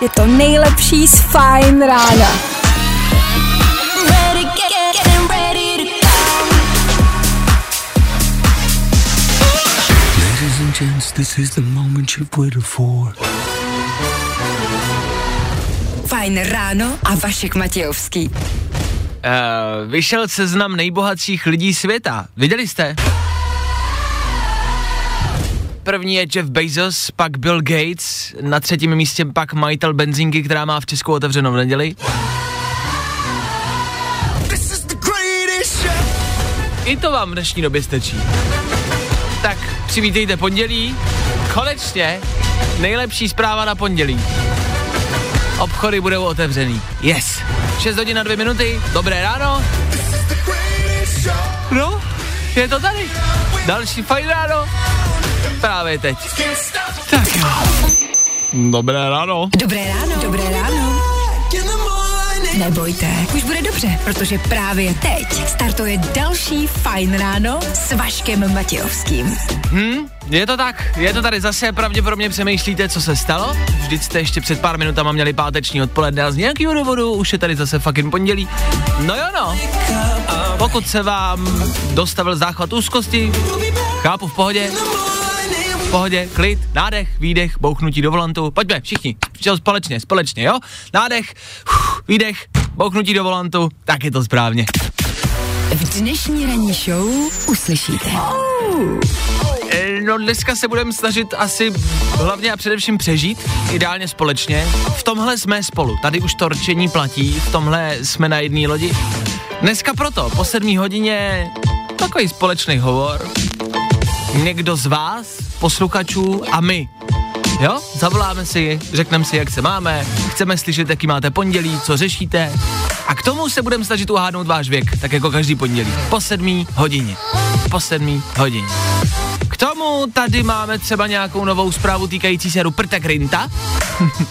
je to nejlepší z Fine rána. Ladies and gents, this is the moment you've waited for. Fajn ráno a Vašek Matějovský. Uh, vyšel seznam nejbohatších lidí světa. Viděli jste? První je Jeff Bezos, pak Bill Gates, na třetím místě pak majitel benzinky, která má v Česku otevřeno v neděli. I to vám v dnešní době stačí. Tak přivítejte pondělí. Konečně nejlepší zpráva na pondělí. Obchody budou otevřený. Yes. 6 hodin na 2 minuty. Dobré ráno. No, je to tady. Další fajn ráno. Právě teď. Tak jo. Dobré ráno. Dobré ráno. Dobré ráno. Nebojte, už bude dobře, protože právě teď startuje další Fajn ráno s Vaškem Matějovským. Hm, je to tak, je to tady zase, pravděpodobně přemýšlíte, co se stalo. Vždyť jste ještě před pár minutama měli páteční odpoledne a z nějakého důvodu už je tady zase fucking pondělí. No jo no, pokud se vám dostavil záchvat úzkosti, chápu v pohodě, v pohodě, klid, nádech, výdech, bouchnutí do volantu. Pojďme, všichni, společně, společně, jo? Nádech, uf, výdech, bouchnutí do volantu, tak je to správně. V dnešní ranní show uslyšíte. E, No dneska se budeme snažit asi hlavně a především přežít, ideálně společně. V tomhle jsme spolu, tady už to rčení platí, v tomhle jsme na jedné lodi. Dneska proto, po sedmí hodině, takový společný hovor. Někdo z vás, posluchačů a my. Jo, zavoláme si, řekneme si, jak se máme, chceme slyšet, jaký máte pondělí, co řešíte. A k tomu se budeme snažit uhádnout váš věk, tak jako každý pondělí. Po sedmí hodině. Po sedmí hodině. K tomu tady máme třeba nějakou novou zprávu týkající se Ruperta Grinta,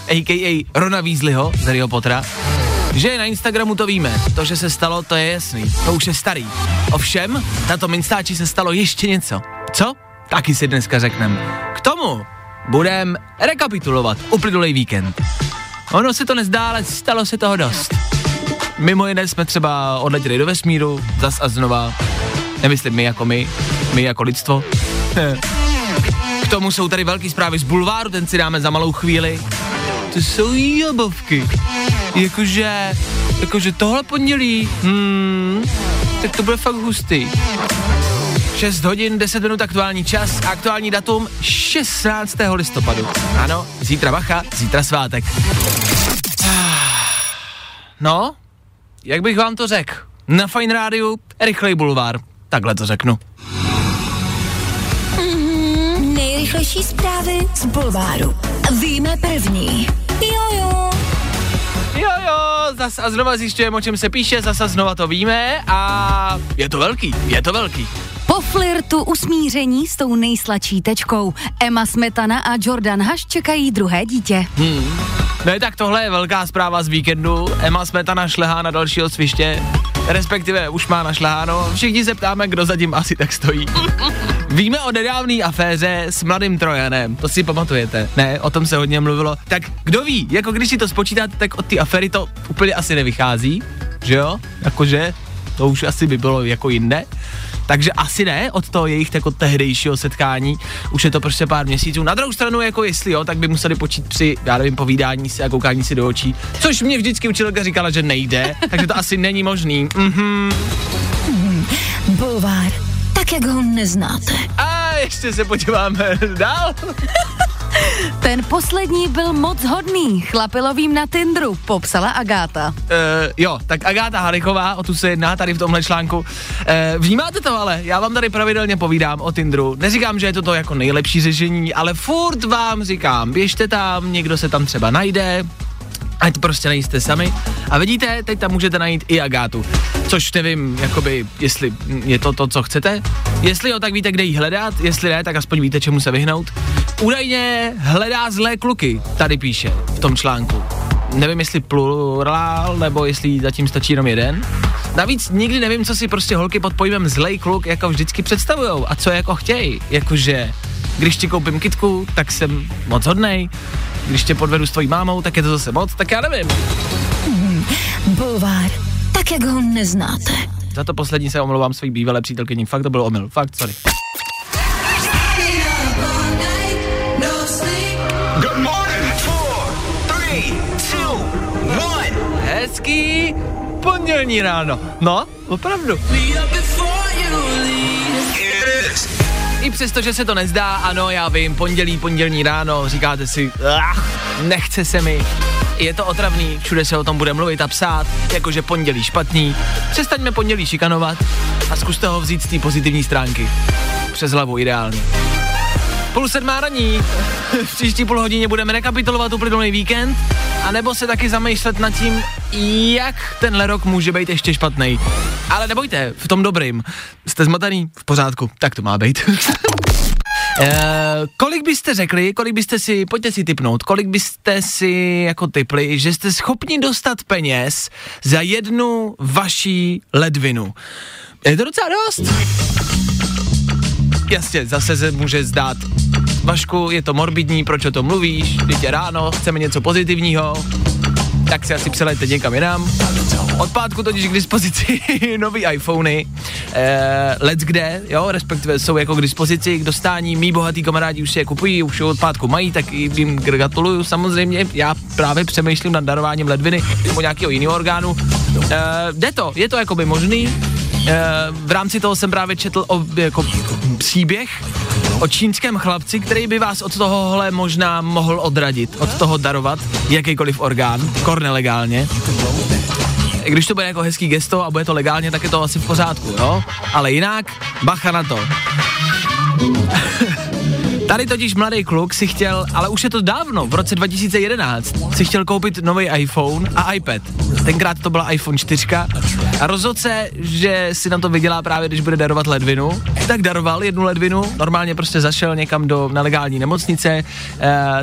a.k.a. Rona Weasleyho z Harryho Pottera, že na Instagramu to víme, to, že se stalo, to je jasný, to už je starý. Ovšem, na tom Instači se stalo ještě něco. Co? Taky si dneska řekneme. K tomu budem rekapitulovat uplynulý víkend. Ono se to nezdá, ale stalo se toho dost. Mimo jiné jsme třeba odletěli do vesmíru, zas a znova. Nemyslím my jako my, my jako lidstvo. K tomu jsou tady velké zprávy z bulváru, ten si dáme za malou chvíli. To jsou jabovky. Jakože, jakože tohle pondělí, hmm, tak to bude fakt hustý. 6 hodin, 10 minut aktuální čas, aktuální datum 16. listopadu. Ano, zítra bacha, zítra svátek. No, jak bych vám to řekl? Na Fine Rádiu, rychlej bulvár. Takhle to řeknu. Nejrychlejší zprávy z Bulváru. Víme první. Jojo. Jo, jo, zas a znova zjišťujeme, o čem se píše, zas a znova to víme a je to velký, je to velký. Po flirtu usmíření s tou nejsladší tečkou Emma Smetana a Jordan Haš čekají druhé dítě. Hmm. No tak tohle je velká zpráva z víkendu. Emma Smetana šlehá na dalšího sviště, respektive už má našleháno. Všichni se ptáme, kdo zatím asi tak stojí. Víme o nedávné aféře s mladým Trojanem, to si pamatujete, ne? O tom se hodně mluvilo. Tak kdo ví, jako když si to spočítáte, tak od té aféry to úplně asi nevychází, že jo? Jakože to už asi by bylo jako jinde. Takže asi ne od toho jejich jako tehdejšího setkání, už je to prostě pár měsíců. Na druhou stranu, jako jestli jo, tak by museli počít při, já nevím, povídání si a koukání si do očí, což mě vždycky učitelka říkala, že nejde, takže to asi není možný. Mhm. Bulvár. Tak, jak ho neznáte. A ještě se podíváme dál. Ten poslední byl moc hodný, chlapilovým na Tindru, popsala Agáta. Uh, jo, tak Agáta Harichová, o tu se jedná tady v tomhle článku. Uh, vnímáte to ale, já vám tady pravidelně povídám o Tinderu. Neříkám, že je to to jako nejlepší řešení, ale furt vám říkám, běžte tam, někdo se tam třeba najde, ať prostě nejste sami. A vidíte, teď tam můžete najít i Agátu. Což nevím, jakoby, jestli je to to, co chcete. Jestli jo, tak víte, kde jí hledat, jestli ne, tak aspoň víte, čemu se vyhnout. Údajně hledá zlé kluky, tady píše v tom článku. Nevím, jestli plurál, nebo jestli zatím stačí jenom jeden. Navíc nikdy nevím, co si prostě holky pod pojmem zlej kluk jako vždycky představujou a co jako chtějí. Jakože Když ti koupím kitku, tak jsem moc hodnej. Když tě podvedu s tvojí mámou, tak je to zase moc, tak já nevím. Bulvár, tak jak ho neznáte. Za to poslední se omlouvám svojí bývalé přítelkyni. Fakt to byl omyl. Fakt, sorry. Hezký pondělní ráno. No, opravdu. I přesto, že se to nezdá, ano, já vím, pondělí, pondělní ráno, říkáte si, ach, nechce se mi. Je to otravný, všude se o tom bude mluvit a psát, jakože pondělí špatný. Přestaňme pondělí šikanovat a zkuste ho vzít z té pozitivní stránky. Přes hlavu ideální. Půl sedmá raní. V příští půl hodině budeme rekapitulovat uplynulý víkend, anebo se taky zamýšlet nad tím, jak tenhle rok může být ještě špatný. Ale nebojte, v tom dobrým. Jste zmatený? V pořádku, tak to má být. Uh, kolik byste řekli, kolik byste si, pojďte si typnout, kolik byste si jako typli, že jste schopni dostat peněz za jednu vaší ledvinu? Je to docela dost? Jasně, zase se může zdát. Vašku, je to morbidní, proč o tom mluvíš? Teď je ráno, chceme něco pozitivního. Tak si asi přelejte někam jinam. Od pátku totiž k dispozici nový iPhony. Eh, let's kde, jo, respektive jsou jako k dispozici k dostání. Mí bohatý kamarádi už si je kupují, už od pátku mají, tak jim gratuluju samozřejmě. Já právě přemýšlím nad darováním ledviny nebo nějakého jiného orgánu. Eh, jde to, je to jakoby možný. Eh, v rámci toho jsem právě četl o jako příběh o čínském chlapci, který by vás od tohohle možná mohl odradit, od toho darovat jakýkoliv orgán, kor nelegálně. Když to bude jako hezký gesto a bude to legálně, tak je to asi v pořádku, jo? Ale jinak, bacha na to. Tady totiž mladý kluk si chtěl, ale už je to dávno, v roce 2011, si chtěl koupit nový iPhone a iPad. Tenkrát to byla iPhone 4 a rozhodl se, že si na to vydělá právě, když bude darovat ledvinu. Tak daroval jednu ledvinu, normálně prostě zašel někam do nelegální nemocnice, e,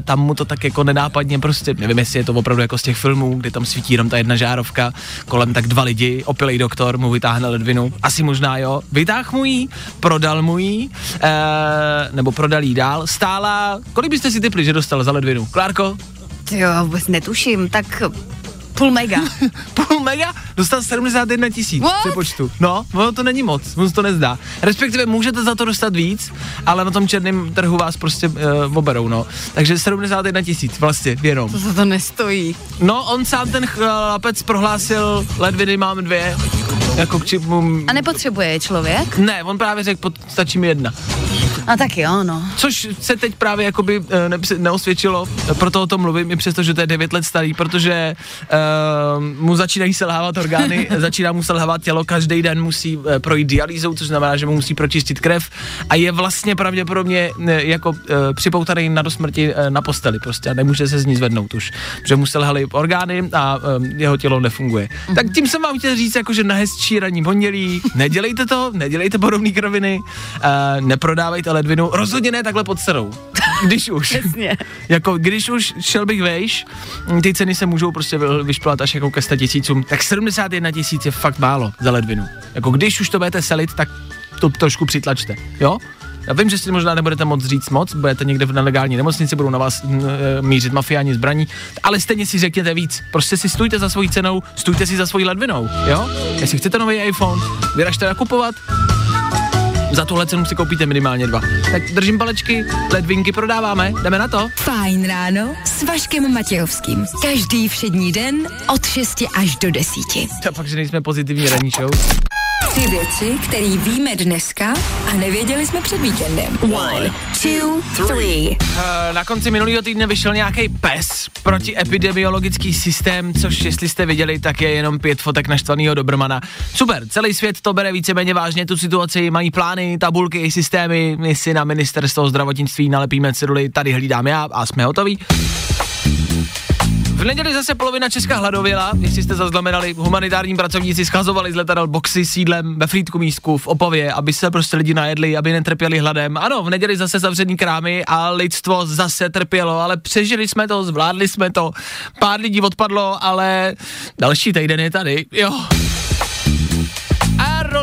tam mu to tak jako nenápadně prostě, nevím, jestli je to opravdu jako z těch filmů, kdy tam svítí jenom ta jedna žárovka, kolem tak dva lidi, opilej doktor mu vytáhne ledvinu, asi možná jo, vytáhl mu ji, prodal mu ji, e, nebo prodal jí dál, stála, kolik byste si typli, že dostal za ledvinu? Klárko? Jo, vůbec netuším, tak půl mega. Půl mega? Dostal 71 tisíc What? při počtu. No, ono to není moc, moc to nezdá. Respektive můžete za to dostat víc, ale na tom černém trhu vás prostě uh, oberou, no. Takže 71 tisíc vlastně jenom. To za to nestojí. No, on sám ten chlapec prohlásil, ledviny mám dvě, jako k čemu... A nepotřebuje je člověk? Ne, on právě řekl, stačí mi jedna. A tak jo, no. Což se teď právě jakoby eh, ne, neosvědčilo, proto o tom mluvím, i přesto, že to je 9 let starý, protože uh, mu začínají selhávat orgány, začíná mu selhávat tělo, každý den musí uh, projít dialýzou, což znamená, že mu musí pročistit krev a je vlastně pravděpodobně uh, jako uh, připoutaný na dosmrti uh, na posteli prostě a nemůže se z ní zvednout už, protože mu selhaly orgány a um, jeho tělo nefunguje. Mm-hmm. Tak tím jsem vám chtěl říct, jako, že na hezčí ranní pondělí, nedělejte to, nedělejte podobné kroviny, neprodávejte ledvinu, rozhodně ne takhle pod serou. Když už. Přesně. jako když už šel bych vejš, ty ceny se můžou prostě vy- vyšplhat až jako ke 100 tisícům, tak 71 tisíc je fakt málo za ledvinu. Jako když už to budete selit, tak to trošku přitlačte, jo? Já vím, že si možná nebudete moc říct moc, budete někde v nelegální nemocnici, budou na vás mířit mafiáni zbraní, ale stejně si řekněte víc. Prostě si stůjte za svojí cenou, stůjte si za svojí ledvinou, jo? Jestli chcete nový iPhone, vyražte nakupovat, za tuhle cenu si koupíte minimálně dva. Tak držím palečky, ledvinky prodáváme, jdeme na to. Fajn ráno s Vaškem Matějovským. Každý všední den od 6 až do 10. To fakt, že nejsme pozitivní ranní show. Tři věci, které víme dneska a nevěděli jsme před víkendem. One, two, three. Eh, Na konci minulého týdne vyšel nějaký PES proti epidemiologický systém, což jestli jste viděli, tak je jenom pět fotek naštvaného Dobrmana. Super, celý svět to bere víceméně vážně tu situaci, mají plány, tabulky i systémy, my si na ministerstvo zdravotnictví nalepíme ceduly, tady hlídám já a jsme hotoví. V neděli zase polovina Česka hladověla, jestli jste zaznamenali, humanitární pracovníci schazovali z letadel boxy s jídlem ve Frýdku místku v Opavě, aby se prostě lidi najedli, aby netrpěli hladem. Ano, v neděli zase zavřený krámy a lidstvo zase trpělo, ale přežili jsme to, zvládli jsme to. Pár lidí odpadlo, ale další týden je tady, jo.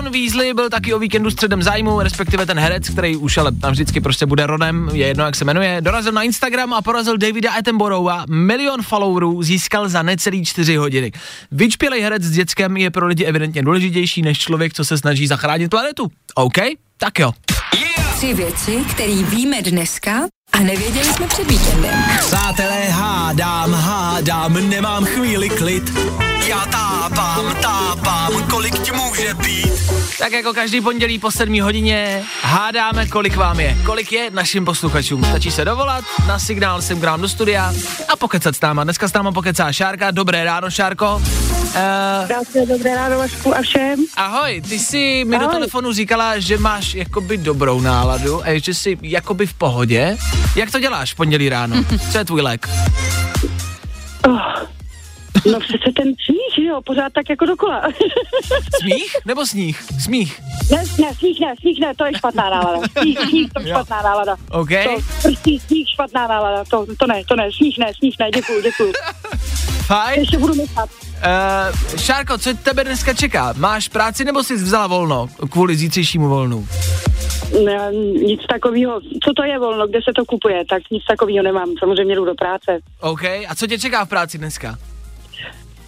Ron Weasley byl taky o víkendu středem zájmu, respektive ten herec, který už ale tam vždycky prostě bude Ronem, je jedno, jak se jmenuje. Dorazil na Instagram a porazil Davida Attenborougha. Milion followerů získal za necelý čtyři hodiny. Vyčpělej herec s dětskem je pro lidi evidentně důležitější než člověk, co se snaží zachránit planetu. OK? Tak jo. Tři věci, které víme dneska a nevěděli jsme před víkendem. Přátelé, hádám, hádám, nemám chvíli klid. Já tápám, tápám, kolik ti může být. Tak jako každý pondělí po 7 hodině hádáme, kolik vám je. Kolik je našim posluchačům. Stačí se dovolat na signál sem k nám do studia a pokecat s náma. Dneska s náma pokecá Šárka. Dobré ráno, Šárko. Uh, Krásné dobré ráno Vašku a všem. ahoj, ty jsi mi do Ahoj. telefonu říkala, že máš jakoby dobrou náladu a že jsi jakoby v pohodě. Jak to děláš v pondělí ráno? Co je tvůj lék? Oh. No přece ten smích, jo, pořád tak jako dokola. Smích nebo sníh? Smích. ne, ne, smích ne, smích ne, to je špatná nálada. Smích, smích to je špatná nálada. OK. To, prstí, smích, špatná nálada, to, to ne, to ne, smích ne, smích ne, děkuju, děkuju. Fajn. Ještě budu myslet. Uh, Šárko, co tebe dneska čeká? Máš práci nebo jsi vzala volno kvůli zítřejšímu volnu? Ne, nic takového, co to je volno, kde se to kupuje, tak nic takového nemám, samozřejmě jdu do práce. OK, a co tě čeká v práci dneska?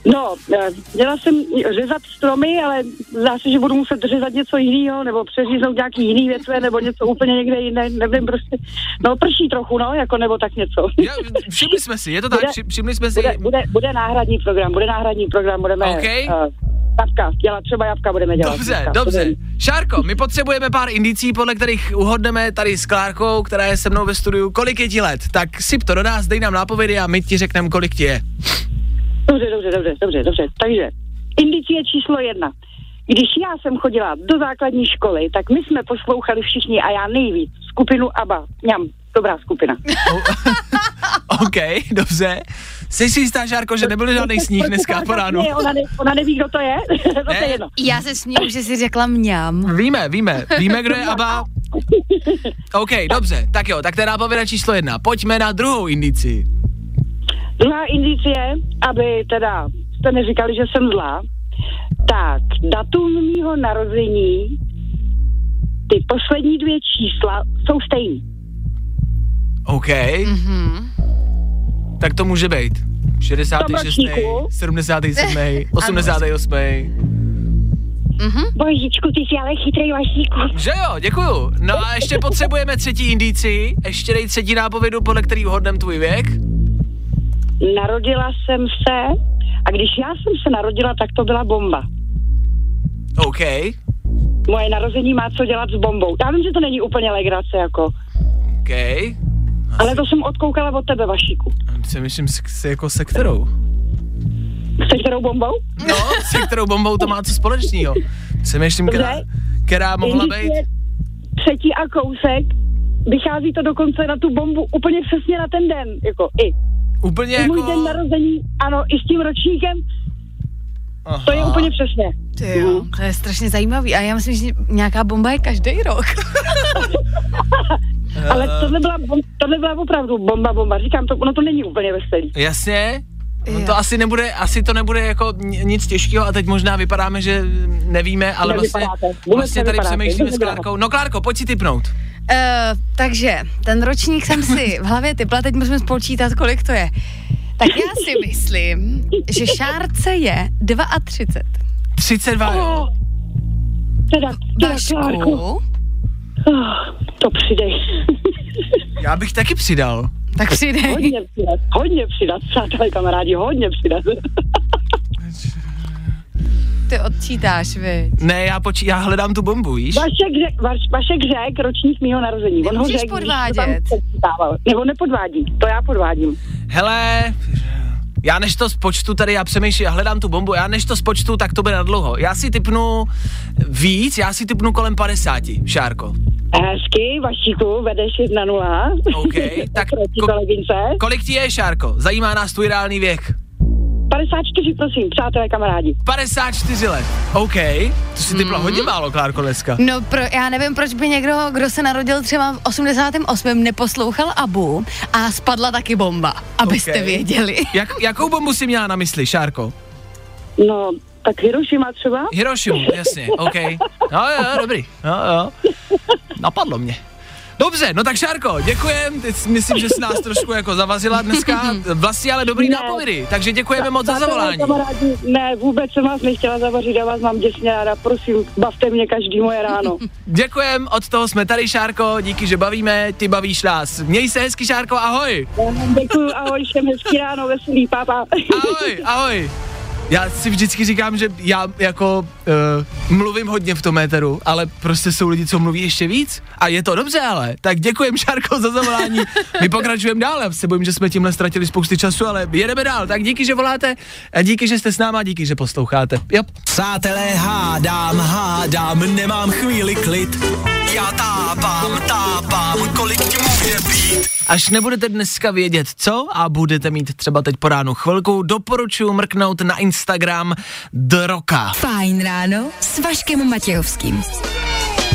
No, eh, měla jsem řezat stromy, ale zdá se, že budu muset řezat něco jiného, nebo přeříznout nějaký jiný větve, nebo něco úplně někde jiné, nevím prostě. No, prší trochu, no, jako nebo tak něco. Já, všimli jsme si, je to tak, Bude- Vši- všimli jsme si. Bude, bude, bude náhradní program, bude náhradní program, budeme OK. uh, jabka dělat, třeba jabka budeme dělat. Dobře, dneska. dobře. Šárko, my potřebujeme pár indicí, podle kterých uhodneme tady s Klárkou, která je se mnou ve studiu, kolik je ti let. Tak sip to do nás, dej nám nápovědy a my ti řekneme, kolik ti je. Dobře, dobře, dobře, dobře, dobře. Takže, indicie číslo jedna. Když já jsem chodila do základní školy, tak my jsme poslouchali všichni a já nejvíc skupinu ABBA. Mňam, dobrá skupina. OK, dobře. Jsi si jistá, Šárko, že nebyl žádný sníh dneska po ránu? Ne, ona, ne, ona neví, kdo to je. to Ne. je jedno. Já se směju, že si řekla mňam. Víme, víme, víme, kdo je Aba. OK, dobře, tak jo, tak to je nápověda číslo jedna. Pojďme na druhou indici. Druhá indicie, aby teda jste neříkali, že jsem zlá, tak datum mýho narození, ty poslední dvě čísla jsou stejný. OK. Mm-hmm. Tak to může být. 66. ročníku. 77. 88. Božičku, ty jsi ale chytrý Vašíku. Že jo, děkuju. No a ještě potřebujeme třetí indici. Ještě dej třetí nápovědu, podle který hodnem tvůj věk. Narodila jsem se a když já jsem se narodila, tak to byla bomba. OK. Moje narození má co dělat s bombou. Já vím, že to není úplně legrace, jako, OK. ale to jsem odkoukala od tebe, Vašíku. Si myslím, s, s, jako se kterou. Se kterou bombou? No, se kterou bombou to má co společného. Přemýšlím, která, Dobře. která mohla být. Třetí a kousek. Vychází to dokonce na tu bombu úplně přesně na ten den, jako i. Úplně I můj den jako... narození, ano, i s tím ročníkem, Aha. to je úplně přesně. Ty jo, to je strašně zajímavý. A já myslím, že nějaká bomba je každý rok. Ale tohle byla, tohle byla opravdu bomba, bomba. Říkám to, ono to není úplně veselý. Jasně? No to asi nebude, asi to nebude jako ni- nic těžkého a teď možná vypadáme, že nevíme, ale vlastně, vlastně tady přemýšlíme s Klárkou. No Klárko, pojď si typnout. Uh, takže, ten ročník jsem si v hlavě typla, teď musíme spočítat, kolik to je. Tak já si myslím, že Šárce je 32. 32, jo. Oh, teda, teda, Vašku, oh, to přidej. Já bych taky přidal. tak přidej. hodně přidat, hodně přidat, přátelé kamarádi, hodně přidat. Ty odčítáš, viď? Ne, já, počí, já hledám tu bombu, víš? Vašek řek, Vaš, Vašek řek ročník mýho narození. On ho řek, když podvádět. Nebo nepodvádí, to já podvádím. Hele, já než to spočtu tady, já přemýšlím, já hledám tu bombu, já než to spočtu, tak to bude na dlouho. Já si typnu víc, já si typnu kolem 50, Šárko. Hezky, Vašíku, vedeš 1-0. OK, tak ko-. Kolik ti je, Šárko? Zajímá nás tvůj reálný věk. 54, prosím, přátelé kamarádi. 54 let. OK, to si typla hodně málo, Klárko, dneska. No, pro, já nevím, proč by někdo, kdo se narodil třeba v 88. neposlouchal Abu a spadla taky bomba, abyste OK. věděli. Jak, jakou bombu si měla na mysli, Šárko? No, tak Hiroshima třeba? Hirošimu, jasně, OK. No jo, dobrý, jo, jo. Napadlo mě. Dobře, no tak Šárko, děkujem, teď myslím, že jsi nás trošku jako zavazila dneska, vlastně ale dobrý Ne. nápovědy, takže děkujeme moc za zavolání. kamarádi, ne, vůbec jsem vás nechtěla zavařit, já vás mám děsně ráda, prosím, bavte mě každý moje ráno. Děkujem, od toho jsme tady Šárko, díky, že bavíme, ty bavíš nás. Měj se hezky Šárko, ahoj. Děkuju, ahoj, všem hezký ráno, veselý, pápa. Ahoj, ahoj. Já si vždycky říkám, že já jako uh, mluvím hodně v tom éteru, ale prostě jsou lidi, co mluví ještě víc a je to dobře ale. Tak děkujem Šárko za zavolání. My pokračujeme dál, já se bojím, že jsme tímhle ztratili spousty času, ale jedeme dál. Tak díky, že voláte a díky, že jste s náma, díky, že posloucháte. Jo. Přátelé, hádám, hádám, nemám chvíli klid. Já tápám, tápám, kolik ti může být. Až nebudete dneska vědět co a budete mít třeba teď po ránu chvilku, doporučuji mrknout na Instagram The Rocka. Fajn ráno s Vaškem Matějovským.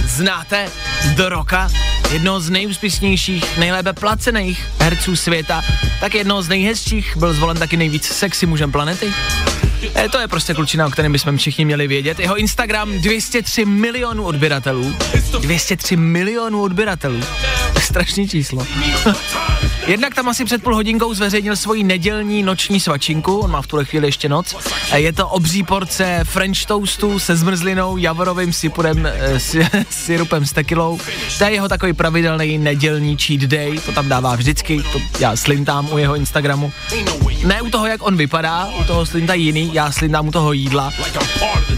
Znáte The Rocka? Jednoho z nejúspěšnějších, nejlépe placených herců světa, tak jednoho z nejhezčích, byl zvolen taky nejvíc sexy mužem planety. E, to je prostě klučina, o kterém bychom všichni měli vědět. Jeho Instagram 203 milionů odběratelů. 203 milionů odběratelů. Strašný číslo. Jednak tam asi před půl hodinkou zveřejnil svoji nedělní noční svačinku, on má v tuhle chvíli ještě noc. E, Je to obří porce French toastu se zmrzlinou, javorovým sipurem, e, si, sirupem s tekilou. To je jeho takový pravidelný nedělní cheat day, to tam dává vždycky, to já slintám u jeho Instagramu. Ne u toho, jak on vypadá, u toho slinta jiný, já slintám u toho jídla.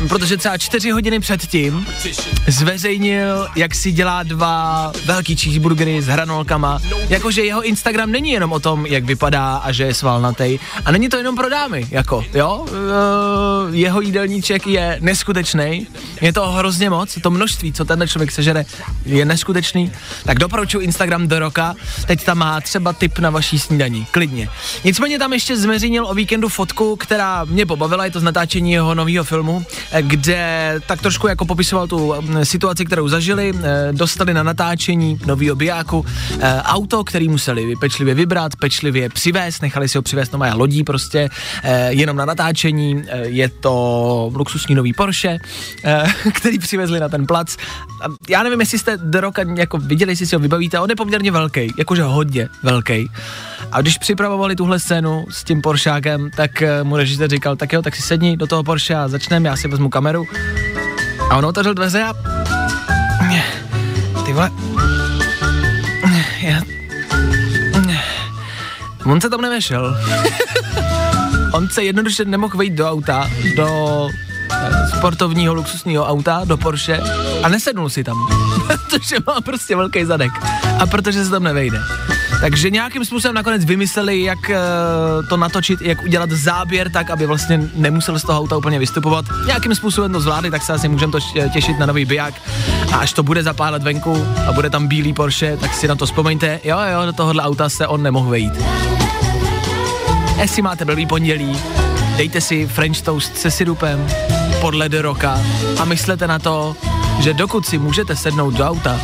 Protože třeba čtyři hodiny předtím zveřejnil, jak si dělá dva velký cheeseburgery s hranolkama. Jakože jeho Instagram není jenom o tom, jak vypadá a že je svalnatej. A není to jenom pro dámy, jako, jo? Uh, jeho jídelníček je neskutečný. Je to hrozně moc, to množství, co tenhle člověk sežere, je neskutečný. Tak doporučuji Instagram do roka. Teď tam má třeba tip na vaší snídaní, klidně. Nicméně tam ještě zveřejnil o víkendu fotku, která mě pobavila, je to z natáčení jeho nového filmu, eh, kde tak trošku jako popisoval tu situaci, kterou zažili, eh, dostali na natáčení nového bijáku eh, auto, který museli pečlivě vybrat, pečlivě přivést, nechali si ho přivést na lodí prostě, jenom na natáčení, je to luxusní nový Porsche, který přivezli na ten plac. Já nevím, jestli jste The Rocka jako viděli, jestli si ho vybavíte, on je poměrně velký, jakože hodně velký. A když připravovali tuhle scénu s tím Poršákem, tak eh, mu režisér říkal, tak jo, tak si sedni do toho Porsche a začneme, já si vezmu kameru. A on otevřel dveře a... Ty vole... Já... On se tam nevešel. On se jednoduše nemohl vejít do auta, do eh, sportovního luxusního auta, do Porsche a nesednul si tam, protože má prostě velký zadek a protože se tam nevejde. Takže nějakým způsobem nakonec vymysleli, jak uh, to natočit, jak udělat záběr tak, aby vlastně nemusel z toho auta úplně vystupovat. Nějakým způsobem to zvládli, tak se asi můžeme to těšit na nový biják. A až to bude zapálet venku a bude tam bílý Porsche, tak si na to vzpomeňte. Jo, jo, do tohohle auta se on nemohl vejít. Jestli máte blbý pondělí, dejte si French toast se sirupem podle The Rocka a myslete na to, že dokud si můžete sednout do auta,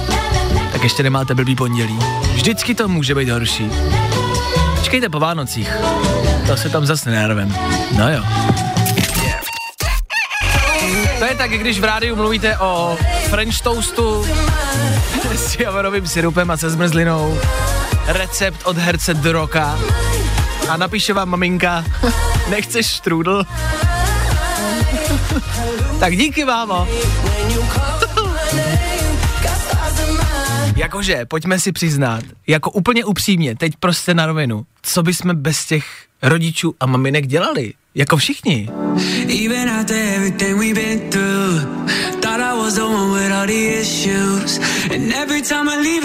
tak ještě nemáte blbý pondělí. Vždycky to může být horší. Čekejte po Vánocích. To se tam zase nervem. No jo. To je tak, když v rádiu mluvíte o French toastu s javorovým sirupem a se zmrzlinou. Recept od herce The Rocka. A napíše vám maminka, nechceš štrůdl? tak díky, mámo. Jakože, pojďme si přiznat, jako úplně upřímně, teď prostě na rovinu, co bychom bez těch rodičů a maminek dělali? Jako všichni. Even after everything we've been through,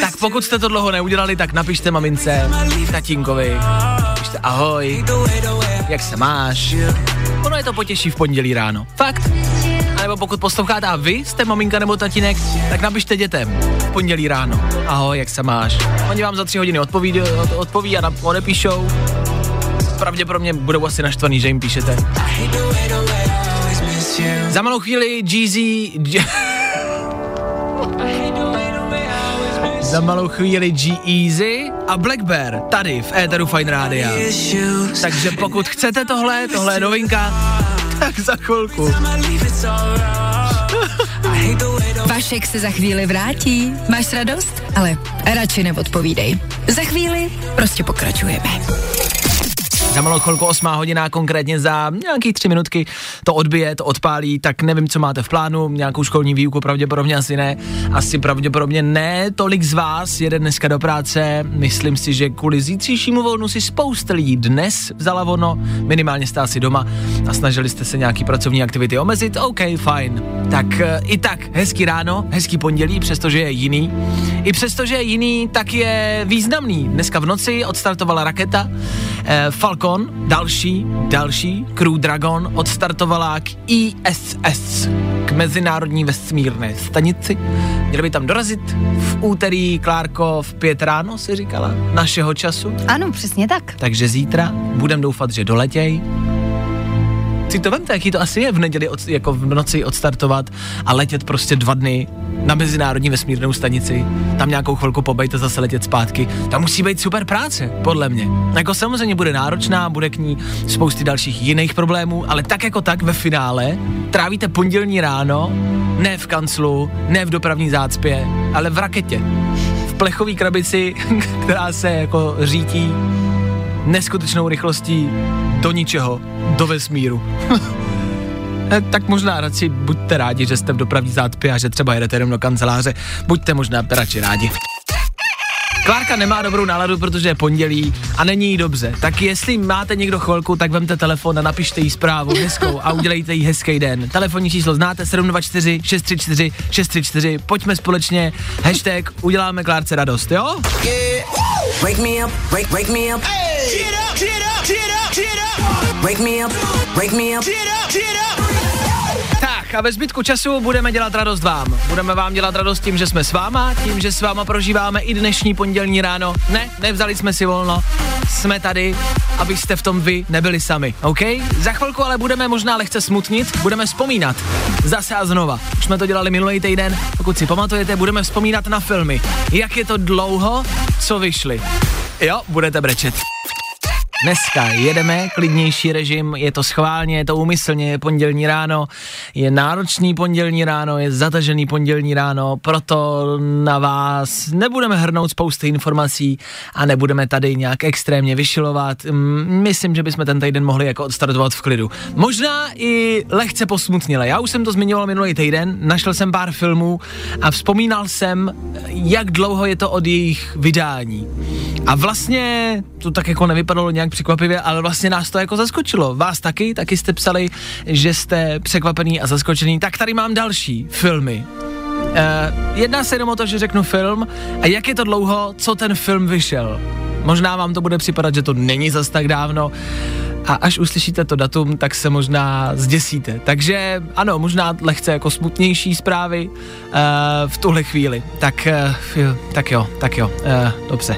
Tak pokud jste to dlouho neudělali, tak napište mamince, tatínkovi, pište ahoj, jak se máš. Ono je to potěší v pondělí ráno. Fakt. Nebo pokud posloucháte a vy jste maminka nebo tatínek, tak napište dětem v pondělí ráno. Ahoj, jak se máš. Oni vám za tři hodiny odpoví, od- odpoví a odepíšou. Pravděpodobně budou asi naštvaný, že jim píšete. Za malou chvíli Jeezy... G- Za malou chvíli G-Easy a Black Bear tady v éteru Fine issues. Takže pokud chcete tohle, tohle je novinka, Tak za chvilku. Vašek se za chvíli vrátí. Máš radost? Ale radši neodpovídej. Za chvíli prostě pokračujeme. Za malou chvilku 8 hodina, konkrétně za nějaký tři minutky to odbije, to odpálí, tak nevím, co máte v plánu, nějakou školní výuku pravděpodobně asi ne, asi pravděpodobně ne, tolik z vás jede dneska do práce, myslím si, že kvůli zítřejšímu volnu si spousta lidí dnes vzala volno, minimálně jste asi doma a snažili jste se nějaký pracovní aktivity omezit, OK, fajn. Tak e, i tak, hezký ráno, hezký pondělí, přestože je jiný. I přestože je jiný, tak je významný. Dneska v noci odstartovala raketa, eh, Falcon, další, další, Crew Dragon, odstartovala k ISS, k Mezinárodní vesmírné stanici. Měli by tam dorazit v úterý, Klárko, v pět ráno, si říkala, našeho času. Ano, přesně tak. Takže zítra budem doufat, že doletěj. Si to vemte, jaký to asi je v neděli, od, jako v noci odstartovat a letět prostě dva dny na mezinárodní vesmírnou stanici, tam nějakou chvilku pobejte, zase letět zpátky. Tam musí být super práce, podle mě. Jako samozřejmě bude náročná, bude k ní spousty dalších jiných problémů, ale tak jako tak ve finále trávíte pondělní ráno, ne v kanclu, ne v dopravní zácpě, ale v raketě. V plechové krabici, která se jako řítí neskutečnou rychlostí do ničeho, do vesmíru. Eh, tak možná radši buďte rádi, že jste v dopravní zácpě a že třeba jedete jenom do kanceláře. Buďte možná radši rádi. Klárka nemá dobrou náladu, protože je pondělí a není jí dobře. Tak jestli máte někdo chvilku, tak vemte telefon a napište jí zprávu hezkou a udělejte jí hezký den. Telefonní číslo znáte 724 634 634. Pojďme společně. Hashtag uděláme Klárce radost, jo? Wake me up, wake, wake me up. Up, get up, get up, get up. Tak a ve zbytku času budeme dělat radost vám. Budeme vám dělat radost tím, že jsme s váma, tím, že s váma prožíváme i dnešní pondělní ráno. Ne, nevzali jsme si volno, jsme tady, abyste v tom vy nebyli sami, OK? Za chvilku ale budeme možná lehce smutnit, budeme vzpomínat. Zase a znova. Už jsme to dělali minulý týden, pokud si pamatujete, budeme vzpomínat na filmy. Jak je to dlouho, co vyšly. Jo, budete brečet. Dneska jedeme, klidnější režim, je to schválně, je to úmyslně, je pondělní ráno, je náročný pondělní ráno, je zatažený pondělní ráno, proto na vás nebudeme hrnout spousty informací a nebudeme tady nějak extrémně vyšilovat. Mm, Myslím, že bychom ten týden mohli jako odstartovat v klidu. Možná i lehce posmutnile. Já už jsem to zmiňoval minulý týden, našel jsem pár filmů a vzpomínal jsem, jak dlouho je to od jejich vydání. A vlastně to tak jako nevypadalo nějak překvapivě, ale vlastně nás to jako zaskočilo. Vás taky, taky jste psali, že jste překvapený a zaskočený. Tak tady mám další filmy. Uh, jedná se jenom o to, že řeknu film a jak je to dlouho, co ten film vyšel. Možná vám to bude připadat, že to není zas tak dávno a až uslyšíte to datum, tak se možná zděsíte. Takže ano, možná lehce jako smutnější zprávy uh, v tuhle chvíli. Tak, uh, jo, tak jo, tak jo, uh, dobře.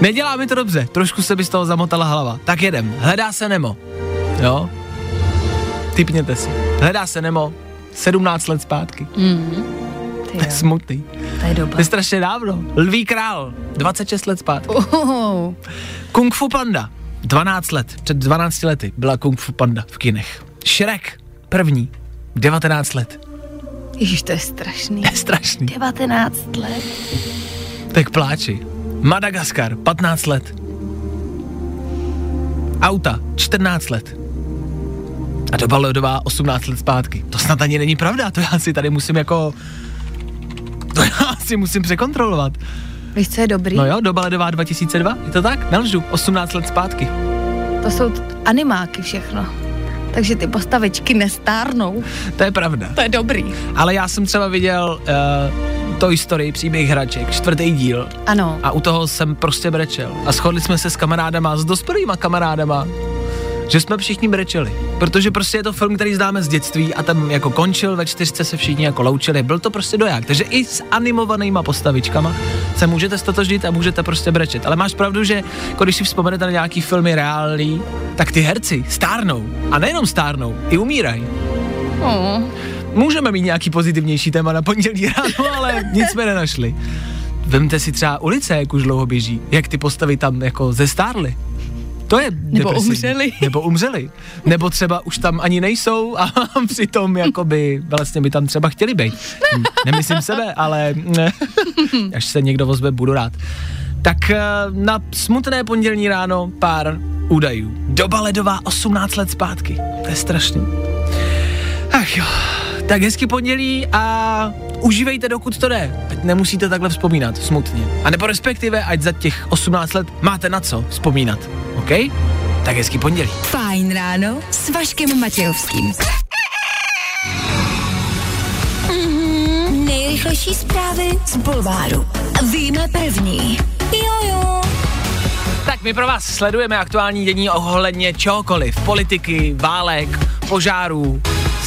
Nedělá mi to dobře, trošku se mi z toho zamotala hlava. Tak jedem, hledá se Nemo. Jo? Typněte si. Hledá se Nemo, 17 let zpátky. Ty To je smutný. to je doba. To je strašně dávno. Lví král, 26 let zpátky. Uhou. Kung Fu Panda, 12 let, před 12 lety byla Kung Fu Panda v kinech. Shrek, první, 19 let. Ježiš, to je strašný. To je strašný. 19 let. Tak pláči. Madagaskar, 15 let. Auta, 14 let. A doba ledová 18 let zpátky. To snad ani není pravda, to já si tady musím jako... To já si musím překontrolovat. Víš, co je dobrý? No jo, doba ledová 2002, je to tak? Nelžu, 18 let zpátky. To jsou animáky všechno. Takže ty postavičky nestárnou. To je pravda. To je dobrý. Ale já jsem třeba viděl uh, Toy Story, příběh hraček, čtvrtý díl Ano. a u toho jsem prostě brečel. A shodli jsme se s kamarádama, s dospělýma kamarádama, že jsme všichni brečeli. Protože prostě je to film, který známe z dětství a tam jako končil, ve čtyřce se všichni jako loučili, byl to prostě doják. Takže i s animovanýma postavičkama se můžete stotožnit a můžete prostě brečet. Ale máš pravdu, že jako když si vzpomenete na nějaký filmy reálný, tak ty herci stárnou. A nejenom stárnou, i umírají. Oh. Můžeme mít nějaký pozitivnější téma na pondělí ráno, ale nic jsme nenašli. Vemte si třeba ulice, jak už dlouho běží, jak ty postavy tam jako zestárly. To je Nebo depresivní. umřeli. Nebo umřeli. Nebo třeba už tam ani nejsou a přitom jakoby vlastně by tam třeba chtěli být. Hm, Nemyslím sebe, ale až se někdo ozve, budu rád. Tak eh, na smutné pondělní ráno pár údajů. Doba ledová 18 let zpátky. To je strašný. Ach jo, tak hezky pondělí a užívejte, dokud to jde. Ať nemusíte takhle vzpomínat smutně. A nebo respektive, ať za těch 18 let máte na co vzpomínat. OK? Tak hezky pondělí. Fajn ráno s Vaškem Matějovským. Mhm, nejrychlejší zprávy z Bulváru. Víme první. Jojo. Tak my pro vás sledujeme aktuální dění ohledně čehokoliv. Politiky, válek, požárů,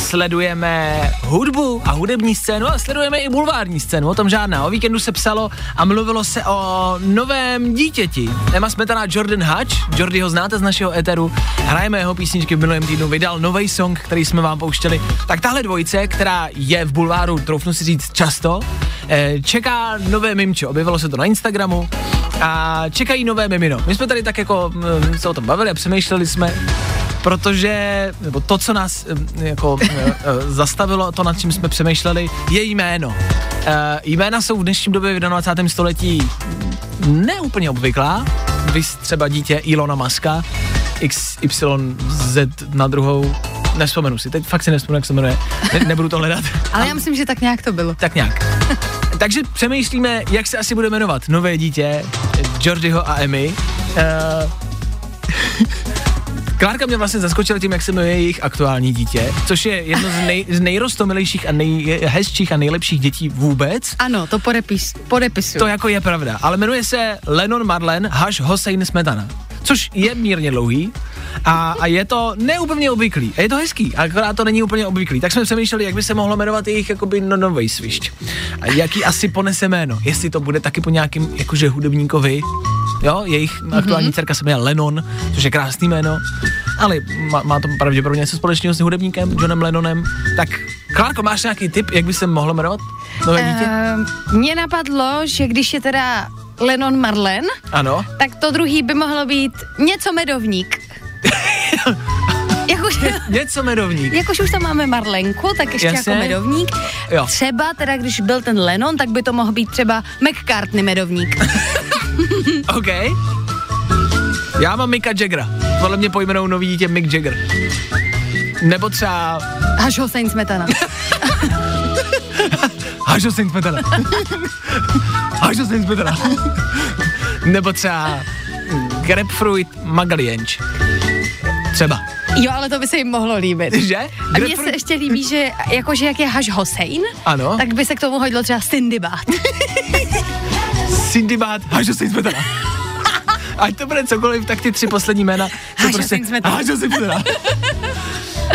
sledujeme hudbu a hudební scénu a sledujeme i bulvární scénu, o tom žádná. O víkendu se psalo a mluvilo se o novém dítěti. Emma Smetana Jordan Hutch, Jordy ho znáte z našeho éteru, hrajeme jeho písničky v minulém týdnu, vydal nový song, který jsme vám pouštěli. Tak tahle dvojice, která je v bulváru, troufnu si říct často, eh, čeká nové mimčo, objevilo se to na Instagramu a čekají nové mimino. My jsme tady tak jako mm, se o tom bavili a přemýšleli jsme, protože, nebo to, co nás jako eh, zastavilo, to, nad čím jsme přemýšleli, je jméno. Eh, Jména jsou v dnešním době v 21. století neúplně obvyklá, vy třeba dítě Ilona Maska, XYZ na druhou, nespomenu si, teď fakt si nespomenu, jak se jmenuje, ne, nebudu to hledat. Ale já myslím, že tak nějak to bylo. Tak nějak. Takže přemýšlíme, jak se asi bude jmenovat nové dítě Jordyho a Emmy. Uh, Klárka mě vlastně zaskočila tím, jak se jmenuje jejich aktuální dítě, což je jedno z, nej, z nejrostomilejších a nejhezčích a nejlepších dětí vůbec. Ano, to podepis, podepisu. To jako je pravda, ale jmenuje se Lennon Marlen Haš Hossein Smetana, což je mírně dlouhý a, a je to neúplně obvyklý. A je to hezký, akorát to není úplně obvyklý. Tak jsme přemýšleli, jak by se mohlo jmenovat jejich jakoby no, nový svišť. A jaký asi ponese jméno. Jestli to bude taky po nějakým jakože hudebníkovi, Jo, jejich mm-hmm. aktuální dcerka se jmenuje Lennon, což je krásný jméno, ale má, má to pravděpodobně něco společného s hudebníkem Johnem Lennonem. Tak, Klárko, máš nějaký tip, jak by se mohlo jmenovat nové dítě? Uh, mně napadlo, že když je teda Lennon Marlen, Ano. tak to druhý by mohlo být něco medovník. Jakož, Něco medovník. jakož už tam máme Marlenku, tak ještě Jasně. jako medovník. Jo. Třeba teda, když byl ten Lennon, tak by to mohl být třeba McCartney medovník. OK. Já mám Mika Jaggera. Podle mě pojmenou nový dítě Mick Jagger. Nebo třeba Až Hossein Smetana. Hažo Saint Smetana. Hažo Saint Smetana. Nebo třeba Grapefruit Magalienč. Třeba. Jo, ale to by se jim mohlo líbit. Že? A mně se ještě líbí, že jakože jak je Haš Hossein, Ano. tak by se k tomu hodilo třeba Sindibad. Sindibad, Hažo Saint Smetana. Ať to bude cokoliv, tak ty tři poslední jména Hažo prostě Saint Smetana. Hažo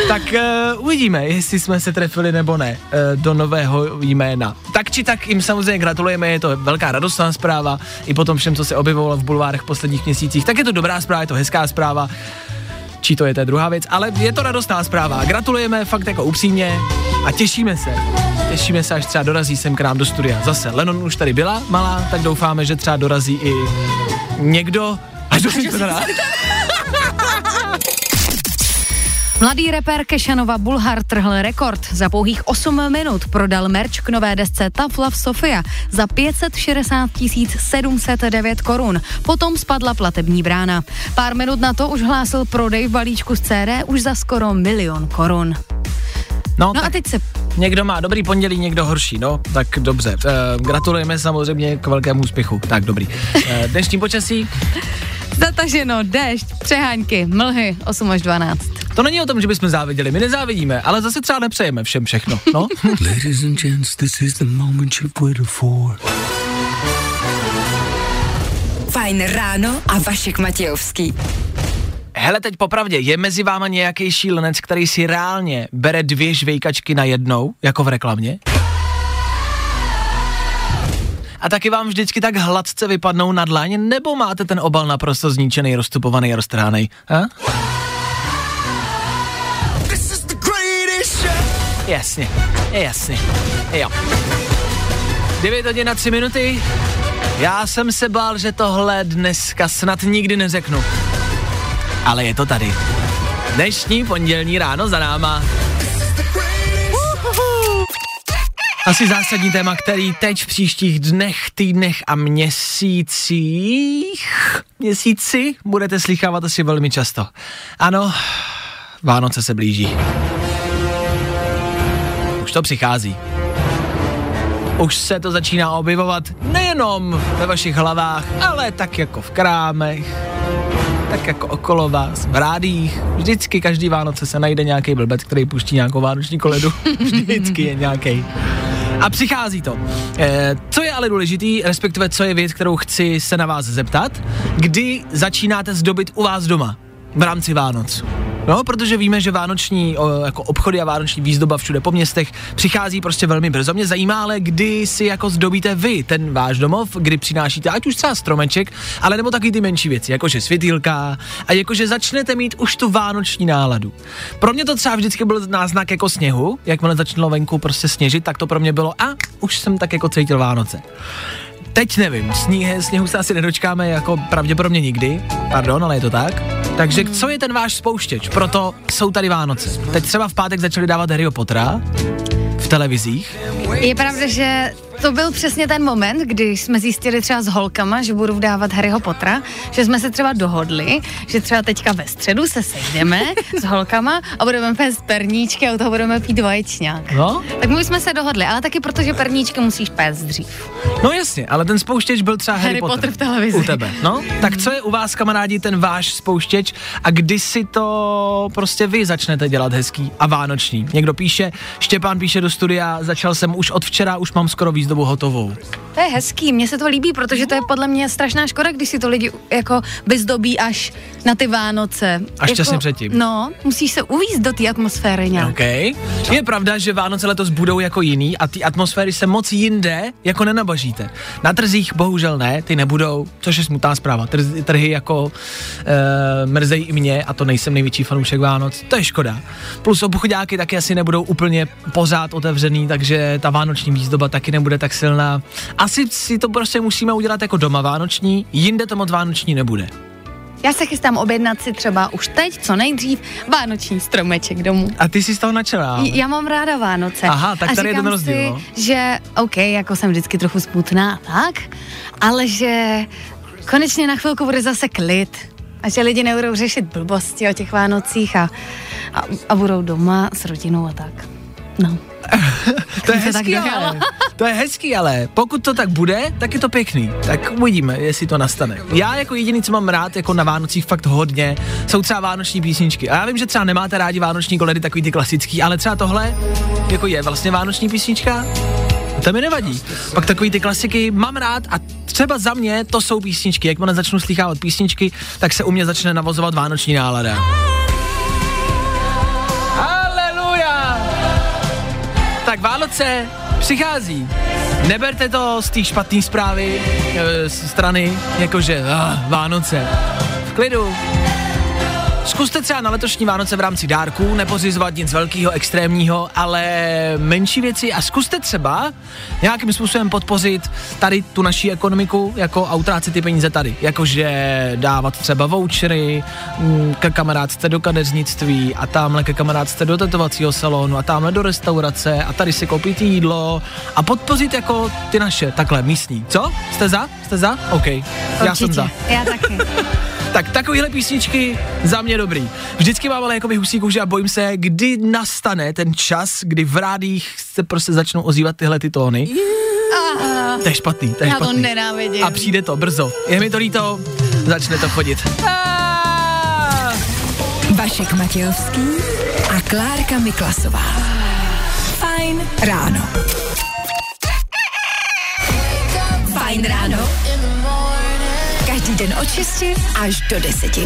tak uh, uvidíme, jestli jsme se trefili nebo ne uh, do nového jména. Tak či tak jim samozřejmě gratulujeme, je to velká radostná zpráva, i po tom všem, co se objevovalo v bulvárech v posledních měsících, tak je to dobrá zpráva, je to hezká zpráva. Či to je, to je druhá věc, ale je to radostná zpráva. Gratulujeme fakt jako upřímně a těšíme se. Těšíme se, až třeba dorazí sem k nám do studia. Zase, Lennon už tady byla malá, tak doufáme, že třeba dorazí i někdo, až do Mladý reper Kešanova Bulhar trhl rekord. Za pouhých 8 minut prodal merch k nové desce Tough Love Sofia za 560 709 korun. Potom spadla platební brána. Pár minut na to už hlásil prodej v balíčku z CD už za skoro milion korun. No, No a teď se někdo má dobrý pondělí, někdo horší, no, tak dobře. E, gratulujeme samozřejmě k velkému úspěchu. Tak, dobrý. E, dnešní počasí, zataženo, déšť, přehánky, mlhy 8 až 12. to není o tom, že bychom záviděli, my nezávidíme, ale zase třeba nepřejeme všem všechno, no. Ladies and gents, this is the moment you've waited for. Fajn ráno a Vašek Matějovský. Hele, teď popravdě, je mezi váma nějaký šílenec, který si reálně bere dvě žvejkačky na jednou, jako v reklamě? A taky vám vždycky tak hladce vypadnou na dlaň, nebo máte ten obal naprosto zničený, roztupovaný a roztrhaný? Jasně, jasně, jo. 9 hodin na 3 minuty. Já jsem se bál, že tohle dneska snad nikdy neřeknu. ale je to tady. Dnešní pondělní ráno za náma. Asi zásadní téma, který teď v příštích dnech, týdnech a měsících, měsíci budete slychávat asi velmi často. Ano, Vánoce se blíží. Už to přichází. Už se to začíná objevovat nejenom ve vašich hlavách, ale tak jako v krámech, tak jako okolo vás, v rádích. Vždycky každý Vánoce se najde nějaký blbec, který puští nějakou vánoční koledu. Vždycky je nějaký. A přichází to. E, co je ale důležitý, respektive co je věc, kterou chci se na vás zeptat, kdy začínáte zdobit u vás doma v rámci Vánoc? No, protože víme, že vánoční jako obchody a vánoční výzdoba všude po městech přichází prostě velmi brzo. Mě zajímá ale, kdy si jako zdobíte vy ten váš domov, kdy přinášíte ať už třeba stromeček, ale nebo taky ty menší věci, jakože světýlka a jakože začnete mít už tu vánoční náladu. Pro mě to třeba vždycky byl náznak jako sněhu, jakmile začalo venku prostě sněžit, tak to pro mě bylo a už jsem tak jako cítil Vánoce. Teď nevím, sníh, sněhu se asi nedočkáme jako pravděpodobně nikdy, pardon, ale je to tak. Takže co je ten váš spouštěč? Proto jsou tady Vánoce. Teď třeba v pátek začali dávat Harryho Pottera v televizích. Je pravda, že to byl přesně ten moment, kdy jsme zjistili třeba s holkama, že budu vdávat Harryho Pottera, že jsme se třeba dohodli, že třeba teďka ve středu se sejdeme s holkama a budeme pést perníčky a u toho budeme pít vaječňák. No? Tak my jsme se dohodli, ale taky protože perníčky musíš pést dřív. No jasně, ale ten spouštěč byl třeba Harry, Harry Potter v televizi. U tebe, no? Tak co je u vás, kamarádi, ten váš spouštěč a kdy si to prostě vy začnete dělat hezký a vánoční? Někdo píše, Štěpán píše do studia, začal jsem už od včera, už mám skoro výzdobu hotovou. To je hezký, mně se to líbí, protože to je podle mě strašná škoda, když si to lidi jako vyzdobí až na ty Vánoce. Až jako, těsně předtím. No, musíš se uvízt do té atmosféry nějak. OK. Je pravda, že Vánoce letos budou jako jiný a ty atmosféry se moc jinde jako nenabažíte. Na trzích bohužel ne, ty nebudou, což je smutná zpráva. Trz, trhy jako e, mrzejí i mě a to nejsem největší fanoušek Vánoc, to je škoda. Plus obchodáky taky asi nebudou úplně pořád otevřený, takže ta vánoční výzdoba taky nebude tak silná. Asi si to prostě musíme udělat jako doma vánoční, jinde to moc vánoční nebude. Já se chystám objednat si třeba už teď, co nejdřív, vánoční stromeček domů. A ty jsi z toho. J- Já mám ráda Vánoce. Aha, tak a tady je ten rozdíl, si, no. že OK, jako jsem vždycky trochu smutná, tak, ale že konečně na chvilku bude zase klid a že lidi nebudou řešit blbosti o těch Vánocích a, a, a budou doma s rodinou a tak. No. To je hezký, ale. To je hezký, ale pokud to tak bude, tak je to pěkný. Tak uvidíme, jestli to nastane. Já jako jediný, co mám rád, jako na Vánocích fakt hodně, jsou třeba vánoční písničky. A já vím, že třeba nemáte rádi vánoční koledy, takový ty klasický, ale třeba tohle, jako je vlastně vánoční písnička, to mi nevadí. Pak takový ty klasiky mám rád a třeba za mě to jsou písničky. Jakmile začnu slychávat písničky, tak se u mě začne navozovat vánoční nálada. Tak Vánoce přichází. Neberte to z té špatné zprávy, e, strany, jakože ah, Vánoce. V klidu. Zkuste třeba na letošní Vánoce v rámci dárků nepořizovat nic velkého, extrémního, ale menší věci a zkuste třeba nějakým způsobem podpořit tady tu naší ekonomiku, jako a utrácet ty peníze tady. Jakože dávat třeba vouchery mm, ke kamarádce do kadeřnictví a tamhle ke kamarádce do tetovacího salonu a tamhle do restaurace a tady si koupit jídlo a podpořit jako ty naše, takhle místní. Co? Jste za? Jste za? OK. Já jsem Určitě. za. Já taky. Tak takovýhle písničky za mě dobrý. Vždycky mám ale jakoby husí kůži a bojím se, kdy nastane ten čas, kdy v rádích se prostě začnou ozývat tyhle ty tóny. Ah, To je špatný, to je já to špatný. nenávidím. A přijde to brzo. Je mi to líto, začne to chodit. Ah! Vašek Matějovský a Klárka Miklasová. Fajn ráno. Fajn ráno. Den od 6 až do 10.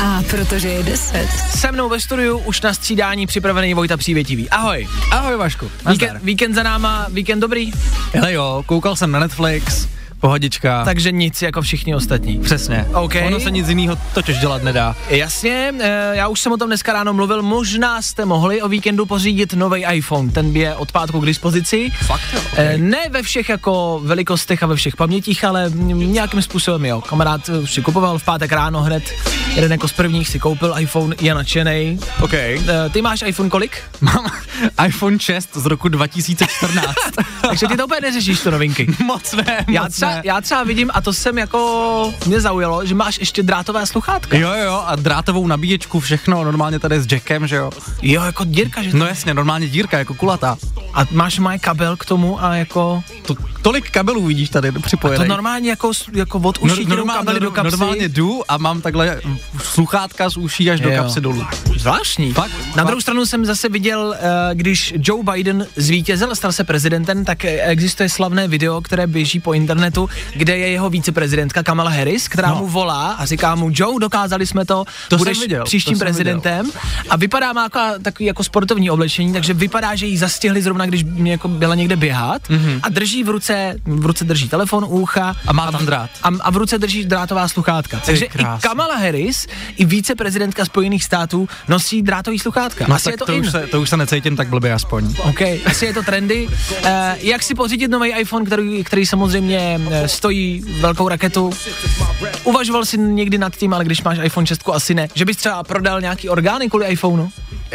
A protože je 10. Se mnou ve studiu už na střídání připravený Vojta Přívětivý. Ahoj. Ahoj Vašku. Víkend, víkend za náma, víkend dobrý? Hele jo, koukal jsem na Netflix, pohodička. takže nic jako všichni ostatní. Přesně. OK. Ono se nic jiného totiž dělat nedá. Jasně, eh, já už jsem o tom dneska ráno mluvil, možná jste mohli o víkendu pořídit nový iPhone, ten je od pátku k dispozici. Fakt jo, Eh, Ne ve všech jako velikostech a ve všech pamětích, ale m- nějakým způsobem jo. Kamarád eh, si kupoval v pátek ráno hned, jeden jako z prvních si koupil iPhone, je nadšenej. OK. Ty máš iPhone kolik? Mám iPhone 6 z roku 2014. Takže ty to úplně neřešíš, to novinky. moc ne, Já moc třeba, já třeba vidím, a to jsem jako mě zaujalo, že máš ještě drátové sluchátka. Jo, jo, a drátovou nabíječku, všechno, normálně tady s jackem, že jo. Jo, jako dírka, že No jasně, normálně dírka, jako kulatá. A máš má kabel k tomu a jako... To, tolik kabelů vidíš tady To připojený. normálně jako, jako od uší no, normálně, kabely do kapsy. normálně jdu a mám takhle sluchátka z uší až do Jo. kapsy dolů. Zvláštní. Fakt, Na fakt. druhou stranu jsem zase viděl, eh, když Joe Biden zvítězil a stal se prezidentem, tak eh, existuje slavné video, které běží po internetu, kde je jeho viceprezidentka Kamala Harris, která No. mu volá a říká mu, Joe, dokázali jsme to, To budeš jsem viděl, příštím to jsem prezidentem. A vypadá má jako, takový jako sportovní oblečení, takže vypadá, že jí zastihli zrovna, když mě jako byla někde běhat a drží v ruce, v ruce drží telefon u ucha. A má tam drát. a, a v ruce drží drátová sluchátka. Takže i krásný. Kamala Harris, i viceprezidentka Spojených států nosí drátový sluchátka. No Asi tak je to, to, in. už se, to už se necítím tak blbě aspoň. OK, asi je to trendy. Uh, jak si pořídit nový iPhone, který, který samozřejmě eh, stojí velkou raketu? Uvažoval jsi někdy nad tím, ale když máš iPhone 6, asi ne. Že bys třeba prodal nějaký orgány kvůli iPhoneu?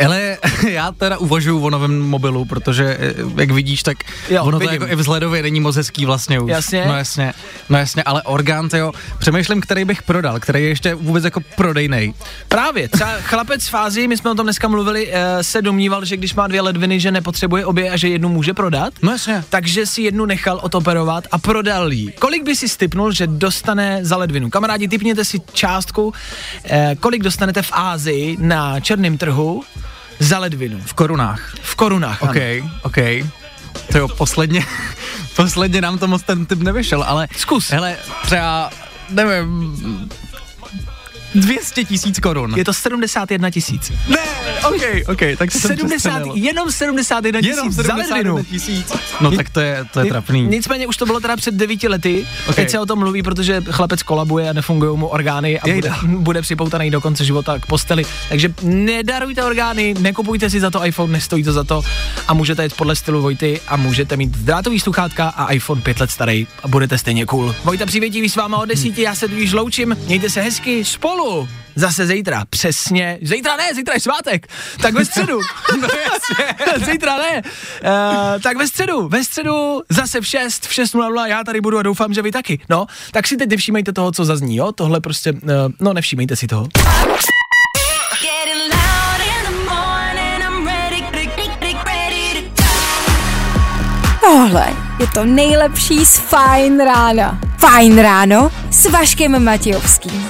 Ale já teda uvažuju o novém mobilu, protože eh, jak vidíš, tak Jo, ono vidím. to jako i vzhledově není moc hezký vlastně už. Jasně. No jasně, no jasně, ale orgán, jo, přemýšlím, který bych prodal, který je ještě vůbec jako prodejnej. Právě, třeba chlapec v fázi, my jsme o tom dneska mluvili, eh, se domníval, že když má dvě ledviny, že nepotřebuje obě a že jednu může prodat. No jasně. takže si jednu nechal otoperovat a prodal ji. Kolik by si stipnul, že dostane za ledvinu? Kamarádi, typněte si částku, eh, kolik dostanete v Ázii na černém trhu za ledvinu. V korunách. V korunách. OK, ano. OK. To jo, posledně, posledně nám to moc ten typ nevyšel, ale... Zkus. Hele, třeba, nevím, 200 tisíc korun. Je to 71 tisíc. Ne, OK, OK, tak jsem 70, přestřelil. jenom 71 Jenom tisíc za 71 ledvinu. tisíc. No tak to je, to je trapný. Nicméně už to bylo teda před devíti lety. Ok. Teď se o tom mluví, protože chlapec kolabuje a nefungují mu orgány a bude, Jejda. bude připoutaný do konce života k posteli. Takže nedarujte orgány, nekupujte si za to iPhone, nestojí to za to a můžete jít podle stylu Vojty a můžete mít drátový sluchátka a iPhone 5 let starý a budete stejně cool. Vojta přivětivý s váma od desíti, já se tudíž loučím, mějte se hezky spolu. Zase zítra, přesně. Zítra ne, zítra je svátek. Tak ve středu. no jasně. zítra ne. Uh, tak ve středu, ve středu zase v 6, v 6.00, já tady budu a doufám, že vy taky. No, tak si teď nevšímejte toho, co zazní, jo? Tohle prostě, uh, no nevšímejte si toho. Tohle je to nejlepší z Fajn rána. Fajn ráno s Vaškem Matějovským.